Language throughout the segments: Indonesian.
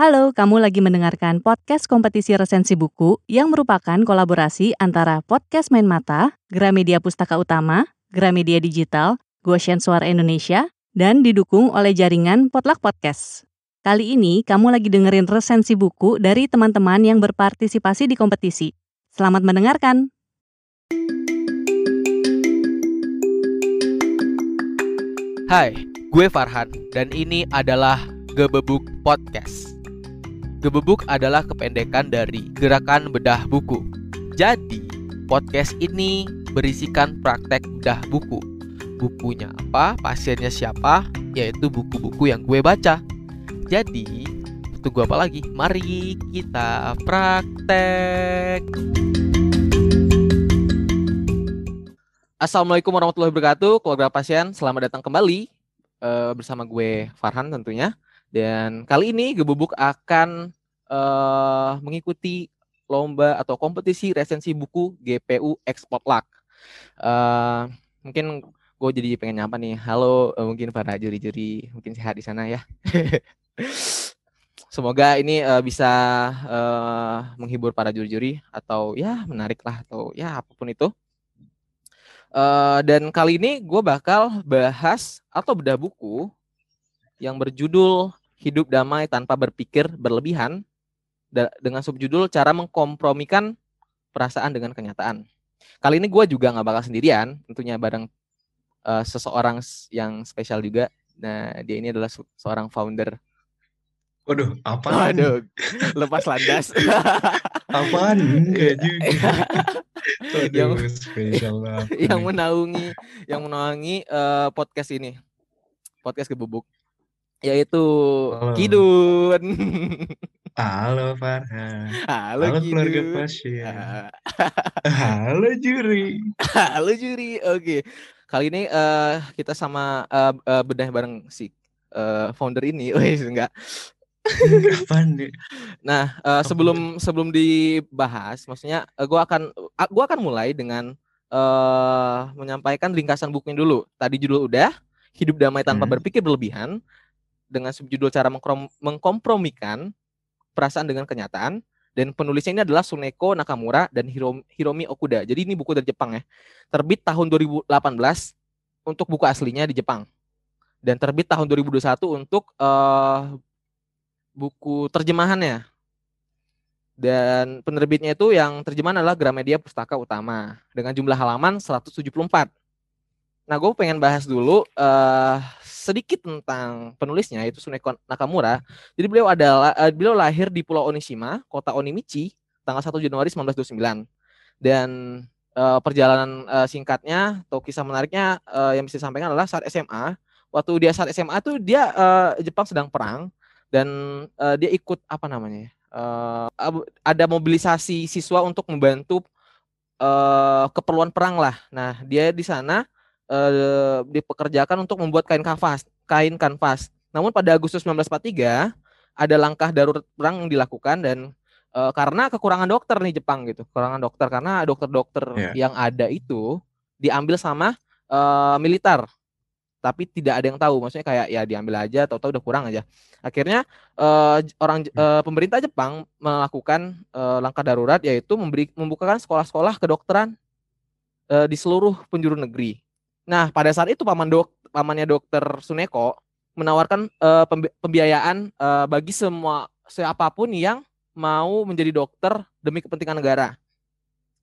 Halo, kamu lagi mendengarkan podcast kompetisi resensi buku yang merupakan kolaborasi antara Podcast Main Mata, Gramedia Pustaka Utama, Gramedia Digital, Goshen Suara Indonesia, dan didukung oleh jaringan Potluck Podcast. Kali ini kamu lagi dengerin resensi buku dari teman-teman yang berpartisipasi di kompetisi. Selamat mendengarkan! Hai, gue Farhan dan ini adalah Gebebuk Podcast. Gebebuk adalah kependekan dari Gerakan Bedah Buku. Jadi, podcast ini berisikan praktek bedah buku. Bukunya apa, pasiennya siapa, yaitu buku-buku yang gue baca. Jadi, tunggu apa lagi? Mari kita praktek. Assalamualaikum warahmatullahi wabarakatuh, keluarga pasien. Selamat datang kembali uh, bersama gue Farhan tentunya. Dan kali ini Gebubuk akan uh, mengikuti lomba atau kompetisi resensi buku GPU Export Luck. Uh, mungkin gue jadi pengen nyapa nih. Halo, uh, mungkin para juri-juri mungkin sehat di sana ya. Semoga ini uh, bisa uh, menghibur para juri-juri atau ya menarik lah atau ya apa pun itu. Uh, dan kali ini gue bakal bahas atau bedah buku yang berjudul hidup damai tanpa berpikir berlebihan dengan subjudul cara mengkompromikan perasaan dengan kenyataan. Kali ini gue juga nggak bakal sendirian, tentunya bareng uh, seseorang yang spesial juga. Nah, dia ini adalah seorang founder. Waduh, apa? Waduh, lepas landas. Apaan? Enggak juga. Waduh, yang, spesial yang menaungi, yang menaungi uh, podcast ini, podcast kebubuk yaitu Halo. Kidun. Halo Farhan. Halo, Halo keluarga pasien. Halo juri. Halo juri. Oke. Kali ini uh, kita sama uh, uh, bedah bareng si uh, founder ini. Wes enggak. Kapan deh? Nah, uh, sebelum sebelum dibahas, maksudnya uh, gua akan uh, gua akan mulai dengan uh, menyampaikan ringkasan bukunya dulu. Tadi judul udah, Hidup Damai Tanpa hmm. Berpikir Berlebihan dengan subjudul cara mengkompromikan perasaan dengan kenyataan dan penulisnya ini adalah Suneko Nakamura dan Hiromi Okuda. Jadi ini buku dari Jepang ya. Terbit tahun 2018 untuk buku aslinya di Jepang. Dan terbit tahun 2021 untuk uh, buku terjemahannya. Dan penerbitnya itu yang terjemahan adalah Gramedia Pustaka Utama dengan jumlah halaman 174. Nah, gue pengen bahas dulu uh, sedikit tentang penulisnya yaitu Suneko Nakamura. Jadi beliau adalah uh, beliau lahir di Pulau Onishima, kota Onimichi, tanggal 1 Januari 1929. Dan uh, perjalanan uh, singkatnya atau kisah menariknya uh, yang bisa disampaikan adalah saat SMA. Waktu dia saat SMA tuh dia uh, Jepang sedang perang dan uh, dia ikut apa namanya? Uh, ada mobilisasi siswa untuk membantu uh, keperluan perang lah. Nah, dia di sana uh, dipekerjakan untuk membuat kain kanvas, kain kanvas. Namun pada Agustus 1943 ada langkah darurat perang yang dilakukan dan uh, karena kekurangan dokter nih Jepang gitu, kekurangan dokter karena dokter-dokter yeah. yang ada itu diambil sama uh, militer tapi tidak ada yang tahu maksudnya kayak ya diambil aja tahu-tahu udah kurang aja akhirnya uh, orang uh, pemerintah Jepang melakukan uh, langkah darurat yaitu memberi membukakan sekolah-sekolah kedokteran uh, di seluruh penjuru negeri Nah, pada saat itu paman dok pamannya dokter Suneko menawarkan uh, pembiayaan uh, bagi semua siapa pun yang mau menjadi dokter demi kepentingan negara.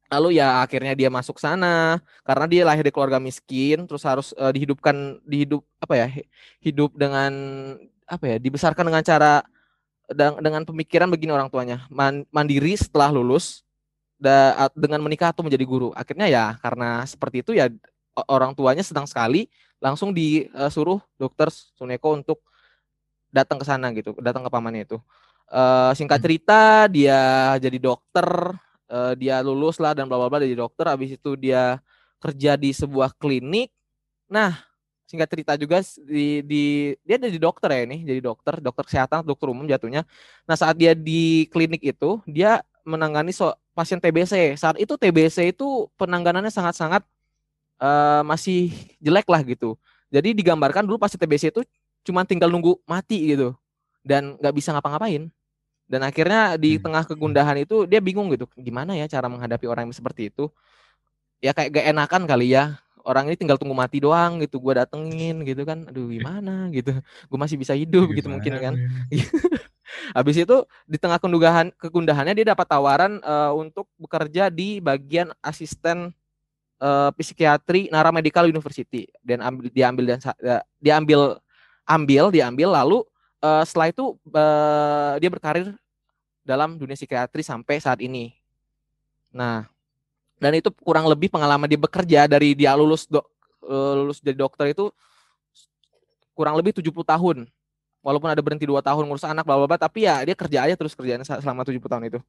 Lalu ya akhirnya dia masuk sana karena dia lahir di keluarga miskin, terus harus uh, dihidupkan dihidup apa ya hidup dengan apa ya dibesarkan dengan cara dengan pemikiran begini orang tuanya mandiri setelah lulus da, dengan menikah atau menjadi guru. Akhirnya ya karena seperti itu ya orang tuanya sedang sekali langsung disuruh dokter Suneko untuk datang ke sana gitu, datang ke pamannya itu. Uh, singkat hmm. cerita dia jadi dokter, uh, dia lulus lah dan bla bla bla jadi dokter. Habis itu dia kerja di sebuah klinik. Nah, singkat cerita juga di, di dia jadi dokter ya ini, jadi dokter, dokter kesehatan, dokter umum jatuhnya. Nah, saat dia di klinik itu, dia menangani so, pasien TBC. Saat itu TBC itu penanganannya sangat-sangat uh, masih jelek lah gitu. Jadi digambarkan dulu pas TBC itu cuma tinggal nunggu mati gitu dan nggak bisa ngapa-ngapain. Dan akhirnya di Hmm. tengah kegundahan itu dia bingung gitu, gimana ya cara menghadapi orang yang seperti itu? Ya kayak gak enakan kali ya. Orang ini tinggal tunggu mati doang gitu, gua datengin gitu kan. Aduh gimana gitu. Gue masih bisa hidup gitu mungkin kan. Habis itu di tengah kegundahan kegundahannya dia dapat tawaran eh, untuk bekerja di bagian asisten eh, psikiatri Nara Medical University dan ambil diambil dan eh, diambil ambil diambil lalu eh, setelah itu eh, dia berkarir dalam dunia psikiatri sampai saat ini. Nah, dan itu kurang lebih pengalaman dia bekerja dari dia lulus eh, lulus jadi dokter itu kurang lebih 70 tahun. Walaupun ada berhenti dua tahun ngurus anak bla bla bla, tapi ya dia kerja aja terus kerjaan selama 70 tahun itu.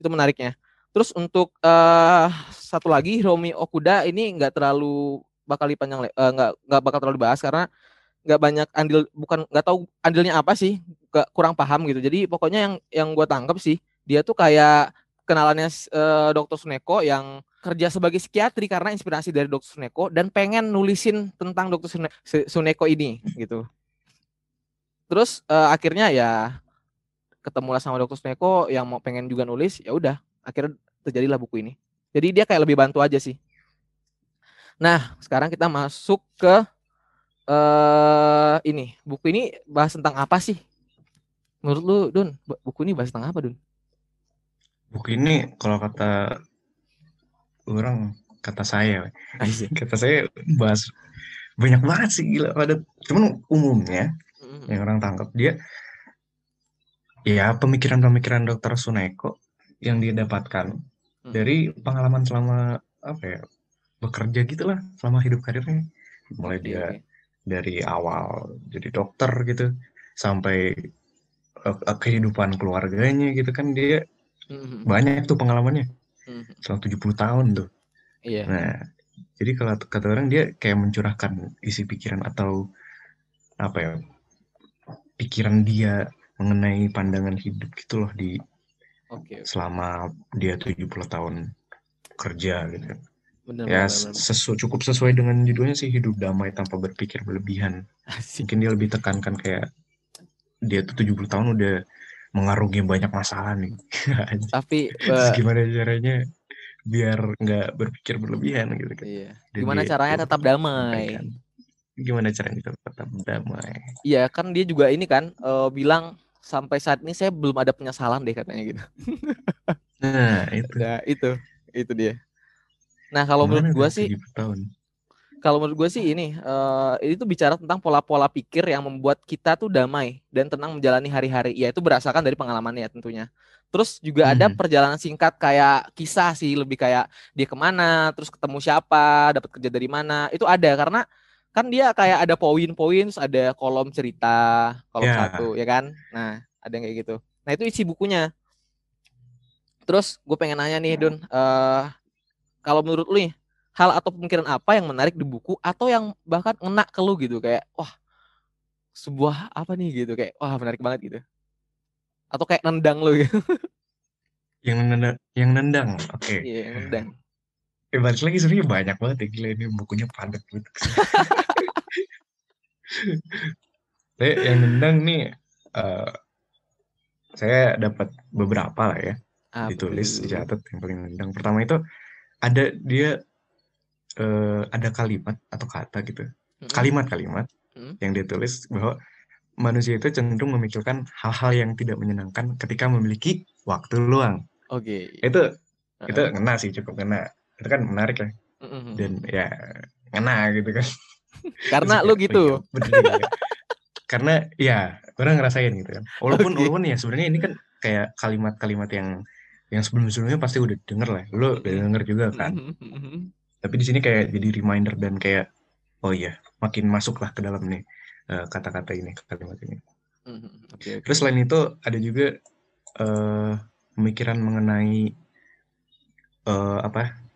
Itu menariknya. Terus untuk eh satu lagi Romi Okuda ini nggak terlalu bakal dipanjang eh, nggak nggak bakal terlalu dibahas karena nggak banyak andil bukan nggak tahu andilnya apa sih nggak kurang paham gitu. Jadi pokoknya yang yang gue tangkap sih dia tuh kayak kenalannya eh, dokter Suneko yang kerja sebagai psikiatri karena inspirasi dari dokter Suneko dan pengen nulisin tentang dokter Sune- Su- Suneko ini gitu. Terus eh, akhirnya ya ketemulah sama dokter Suneko yang mau pengen juga nulis ya udah akhirnya terjadilah buku ini. Jadi dia kayak lebih bantu aja sih. Nah sekarang kita masuk ke eh ini. Buku ini bahas tentang apa sih? Menurut lu Dun bu- buku ini bahas tentang apa Dun? Buku ini kalau kata orang, kata saya, Asik. kata saya bahas banyak banget sih gila. Ada cuman umumnya Mm, yang orang tangkap dia ya pemikiran-pemikiran dokter Suneko yang dia dapatkan mm. dari pengalaman selama apa ya bekerja gitulah selama hidup karirnya. Mulai dia dari awal jadi dokter gitu sampai eh, kehidupan keluarganya gitu kan dia Mm, banyak tuh pengalamannya. Mm, selama 70 tahun tuh. Iya. nah jadi kalau kata orang dia kayak mencurahkan isi pikiran atau apa ya pikiran dia mengenai pandangan hidup gitu loh di Oke. oke. selama dia 70 tahun kerja gitu Benar ya benar, benar. sesu, cukup sesuai dengan judulnya sih hidup damai tanpa berpikir berlebihan Asik. mungkin dia lebih tekankan kayak dia tuh 70 tahun udah mengarungi banyak masalah nih Tapi terus eh, gimana caranya biar nggak berpikir berlebihan gitu kan iya. Dan Gimana dia caranya tetap damai? sampaikan. gimana caranya tetap damai Iya, kan dia juga ini kan eh, bilang sampai saat ini saya belum ada penyesalan deh katanya gitu. nah itu Nah, itu itu dia. Nah, kalau Gimana menurut gua udah sih 70 tahun kalau menurut gue sih ini eh ini tuh bicara tentang pola-pola pikir yang membuat kita tuh damai dan tenang menjalani hari-hari. Ya itu berdasarkan dari pengalamannya ya tentunya. Terus juga ada Mhm. perjalanan singkat kayak kisah sih lebih kayak dia ke mana, terus ketemu siapa, dapat kerja dari mana. Itu ada karena kan dia kayak ada poin-poin, ada kolom cerita, kolom Ya. satu ya kan. Nah ada yang kayak gitu. Nah itu isi bukunya. Terus gue pengen nanya nih Dun, eh kalau menurut lu nih hal atau pemikiran apa yang menarik di buku atau yang bahkan ngena ke lu gitu kayak wah sebuah apa nih gitu kayak wah menarik banget gitu atau kayak nendang lu gitu yang nendang yang nendang oke iya yang nendang Eh, balik lagi sebenarnya banyak banget ya gila ini bukunya padat gitu. Saya yang nendang nih eh saya dapat beberapa lah ya Apa ditulis dicatat yang paling nendang. Pertama itu ada dia eh ada kalimat atau kata gitu. Kalimat-kalimat Mm. yang dia tulis bahwa manusia itu cenderung memikirkan hal-hal yang tidak menyenangkan ketika memiliki waktu luang. oke Itu itu Heeh. ngena sih cukup ngena. Itu kan menarik ya Mm-mm. dan ya ngena gitu kan. karena lu gitu "Oh iya, bener juga ya." karena ya orang ngerasain gitu kan walaupun Oke. walaupun ya sebenarnya ini kan kayak kalimat-kalimat yang yang sebelum-sebelumnya pasti udah denger lah lu udah denger juga kan Mm-mm. tapi di sini kayak jadi reminder dan kayak oh iya makin masuk lah ke dalam nih eh, kata-kata ini kalimat ini Mm-mm. oke oke terus selain itu ada juga eh pemikiran mengenai eh apa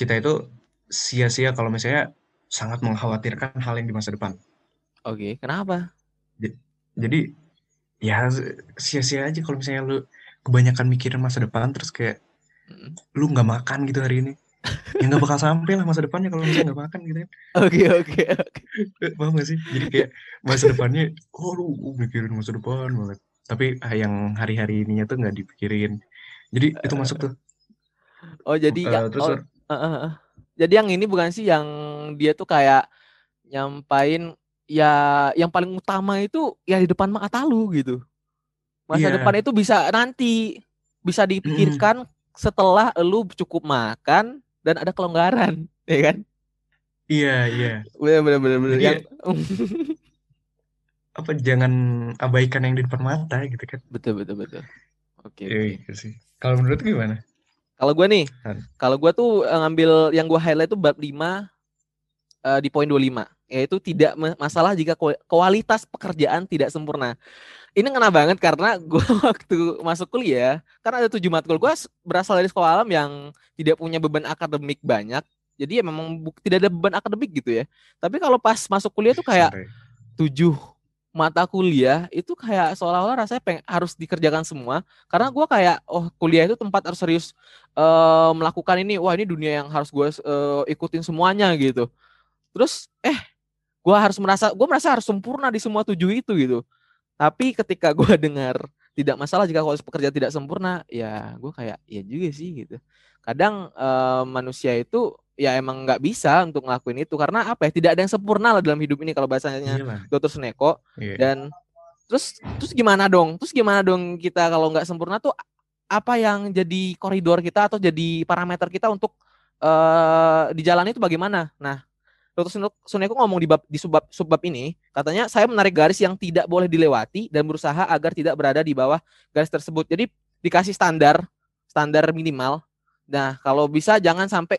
kita itu sia-sia kalau misalnya sangat mengkhawatirkan hal yang di masa depan. Oke kenapa? Jadi ya sia-sia aja kalau misalnya lu kebanyakan mikirin masa depan terus kayak Mm-mm. lu nggak makan gitu hari ini. Ya nggak bakal sampai lah masa depannya kalau misalnya nggak makan gitu kan. Oke oke oke. Paham gak sih? Jadi kayak masa depannya oh lu mikirin masa depan banget. Tapi yang hari-hari ininya tuh nggak dipikirin. Jadi itu masuk tuh. Oh jadi Eh, ya, terus oh, jadi yang ini bukan sih yang dia tuh kayak nyampain ya yang paling utama itu ya di depan mata lu gitu. Masa Iya. depan itu bisa nanti bisa dipikirkan setelah lu cukup makan dan ada kelonggaran, ya kan? iya iya Bener bener bener bener. Jadi Yang apa jangan abaikan yang di depan mata gitu kan betul betul betul. Oke. Iya, oke. gitu sih kalau menurut gimana Kalau gue nih, Han. kalau gue tuh eh, ngambil yang gue highlight tuh bab 5 eh, di poin 25 yaitu tidak ma- masalah jika ku- kualitas pekerjaan tidak sempurna. Ini kena banget karena gue waktu masuk kuliah karena ada tujuh matkul gue berasal dari sekolah alam yang tidak punya beban akademik banyak. Jadi ya memang tidak ada beban akademik gitu ya. Tapi kalau pas masuk kuliah tuh kayak tujuh mata kuliah itu kayak seolah-olah rasanya peng- harus dikerjakan semua. Karena gua kayak oh kuliah itu tempat harus serius eh, melakukan ini wah ini dunia yang harus gue ikutin semuanya gitu. Terus eh gua harus merasa gua merasa harus sempurna di semua tujuh itu gitu. Tapi ketika gua dengar tidak masalah jika kualitas pekerjaan tidak sempurna ya gua kayak ya juga sih gitu. Kadang eh, manusia itu ya emang nggak bisa untuk ngelakuin itu karena apa ya tidak ada yang sempurna lah dalam hidup ini kalau bahasanya Iyalah. Dr. Suneko Iya. dan terus terus gimana dong terus gimana dong kita kalau nggak sempurna tuh apa yang jadi koridor kita atau jadi parameter kita untuk eh di jalan itu bagaimana nah. Suno- Suneko ngomong di bab di subbab subbab ini katanya saya menarik garis yang tidak boleh dilewati dan berusaha agar tidak berada di bawah garis tersebut jadi dikasih standar standar minimal nah kalau bisa jangan sampai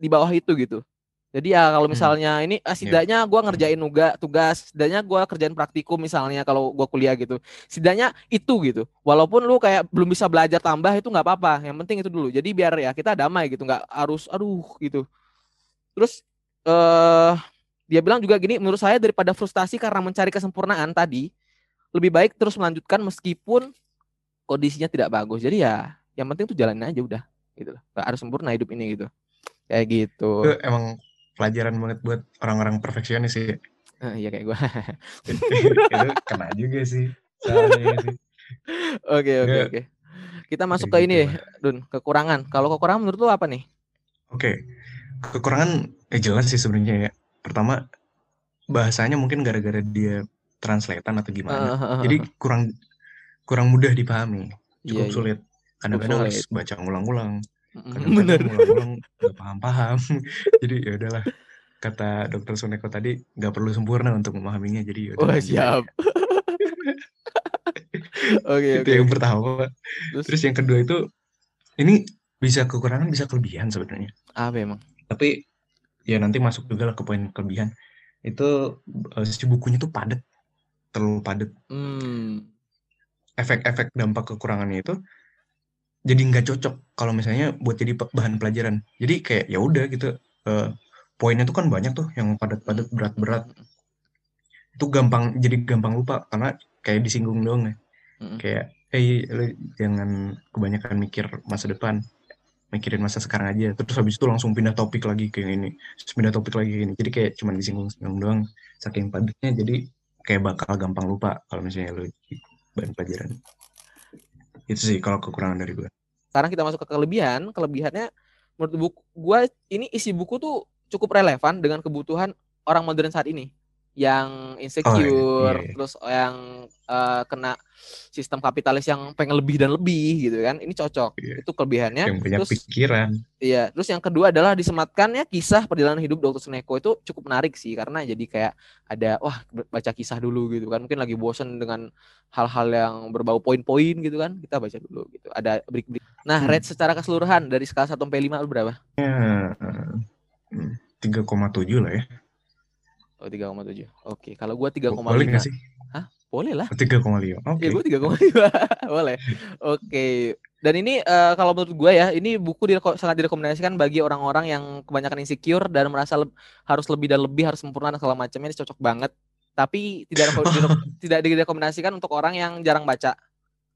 di bawah itu gitu jadi ya kalau Hmm. misalnya ini ah, setidaknya gua ngerjain nuga tugas, setidaknya gua kerjain praktikum misalnya kalau gua kuliah gitu. Setidaknya itu gitu. Walaupun lu kayak belum bisa belajar tambah itu nggak apa-apa. Yang penting itu dulu. Jadi biar ya kita damai gitu, nggak harus aduh gitu. Terus eh dia bilang juga gini, menurut saya daripada frustasi karena mencari kesempurnaan tadi, lebih baik terus melanjutkan meskipun kondisinya tidak bagus. Jadi ya yang penting tuh jalanin aja udah gitu loh. Harus sempurna hidup ini gitu. Kayak gitu. itu emang pelajaran banget buat orang-orang perfeksionis sih Eh, iya kayak gua. itu kena juga sih sih Oke oke Nggak. oke. Kita masuk ke ini gitu ya, Dun, kekurangan. Kalau kekurangan menurut lu apa nih? Oke, kekurangan eh jelas sih sebenarnya ya. Pertama bahasanya mungkin gara-gara dia translatean atau gimana. Eh, Jadi kurang kurang mudah dipahami, iya, cukup iya. sulit. Kadang-kadang harus baca ngulang-ulang, Mm, kadang-kadang Bener. ngulang-ulang nggak paham-paham. Jadi ya udahlah. Kata Dokter Suneko tadi nggak perlu sempurna untuk memahaminya. Jadi ya udah lanjut siap. Oke Itu oke. yang pertama. Terus Terus yang kedua itu ini bisa kekurangan bisa kelebihan sebenarnya. apa emang? tapi ya nanti masuk juga lah ke poin kelebihan itu eh, si bukunya tuh padat terlalu padat Hmm. efek-efek dampak kekurangannya itu jadi nggak cocok kalau misalnya buat jadi bahan pelajaran. Jadi kayak ya udah gitu eh, poinnya tuh kan banyak tuh yang padat-padat berat-berat. Itu gampang jadi gampang lupa karena kayak disinggung doang ya. Mm. kayak eh lu jangan kebanyakan mikir masa depan mikirin masa sekarang aja. Terus habis itu langsung pindah topik lagi ke yang ini terus pindah topik lagi ke ini. Jadi kayak cuman disinggung-singgung doang saking padatnya jadi kayak bakal gampang lupa kalau misalnya lu bahan pelajaran itu sih kalau kekurangan dari gue Sekarang kita masuk ke kelebihan. Kelebihannya menurut buku gua ini isi buku tuh cukup relevan dengan kebutuhan orang modern saat ini yang insecure, iya, iya. terus yang eh, kena sistem kapitalis yang pengen lebih dan lebih gitu kan. Ini cocok. Iya. Itu kelebihannya. yang punya terus pikiran Iya, terus yang kedua adalah disematkannya kisah perjalanan hidup Dr. Suneko itu cukup menarik sih karena jadi kayak ada wah baca kisah dulu gitu kan. Mungkin lagi bosen dengan hal-hal yang berbau poin-poin gitu kan. Kita baca dulu gitu. Ada break-break. Nah, Hmm. rate secara keseluruhan dari skala 1 sampai 5 lu berapa? ya eh, 3,7 lah ya Oh, 3,7. Oke, kalau gua boleh 3,5. nggak sih Boleh lah. 3,5 oke Ya gue 3,5 boleh. Oke. Dan ini eh, kalau menurut gue ya, ini buku direko- sangat direkomendasikan bagi orang-orang yang kebanyakan insecure dan merasa leb- harus lebih dan lebih harus sempurna dan segala macamnya ini cocok banget. Tapi tidak tidak direkomendasikan untuk orang yang jarang baca.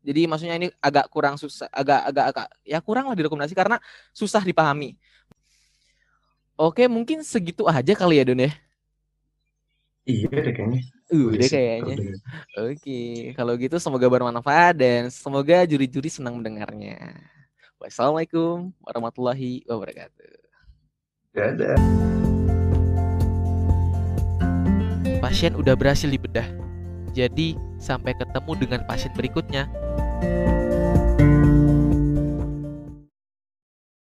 Jadi maksudnya ini agak kurang susah, agak agak agak ya kurang lah direkomendasi karena susah dipahami. Oke, mungkin segitu aja kali ya Don ya. Iya deh kayaknya. Udah kayaknya. Oke, kalau gitu semoga bermanfaat dan semoga juri-juri senang mendengarnya. Wassalamualaikum warahmatullahi wabarakatuh. Dadah. Pasien udah berhasil dibedah. Jadi, sampai ketemu dengan pasien berikutnya.